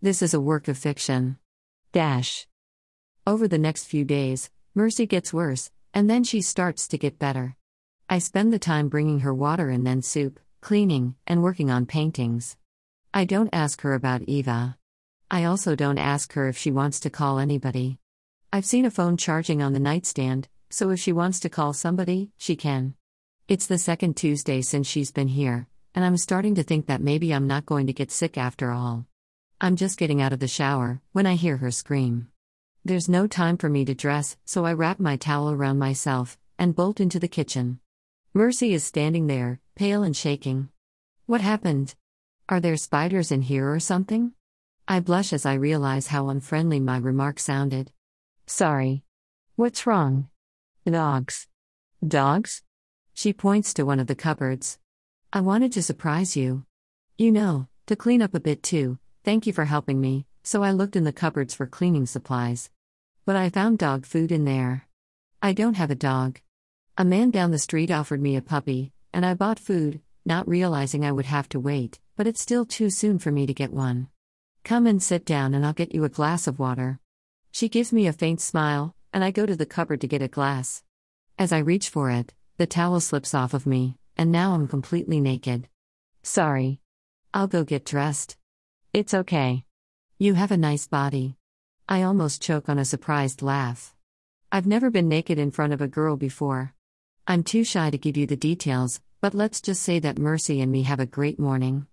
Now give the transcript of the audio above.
This is a work of fiction. Dash. Over the next few days, Mercy gets worse, and then she starts to get better. I spend the time bringing her water and then soup, cleaning, and working on paintings. I don't ask her about Eva. I also don't ask her if she wants to call anybody. I've seen a phone charging on the nightstand, so if she wants to call somebody, she can. It's the second Tuesday since she's been here, and I'm starting to think that maybe I'm not going to get sick after all. I'm just getting out of the shower when I hear her scream. There's no time for me to dress, so I wrap my towel around myself and bolt into the kitchen. Mercy is standing there, pale and shaking. What happened? Are there spiders in here or something? I blush as I realize how unfriendly my remark sounded. Sorry. What's wrong? Dogs. Dogs? She points to one of the cupboards. I wanted to surprise you. You know, to clean up a bit too, thank you for helping me, so I looked in the cupboards for cleaning supplies. But I found dog food in there. I don't have a dog. A man down the street offered me a puppy, and I bought food, not realizing I would have to wait, but it's still too soon for me to get one. Come and sit down and I'll get you a glass of water. She gives me a faint smile, and I go to the cupboard to get a glass. As I reach for it, the towel slips off of me, and now I'm completely naked. Sorry. I'll go get dressed. It's okay. You have a nice body. I almost choke on a surprised laugh. I've never been naked in front of a girl before. I'm too shy to give you the details, but let's just say that Mercy and me have a great morning.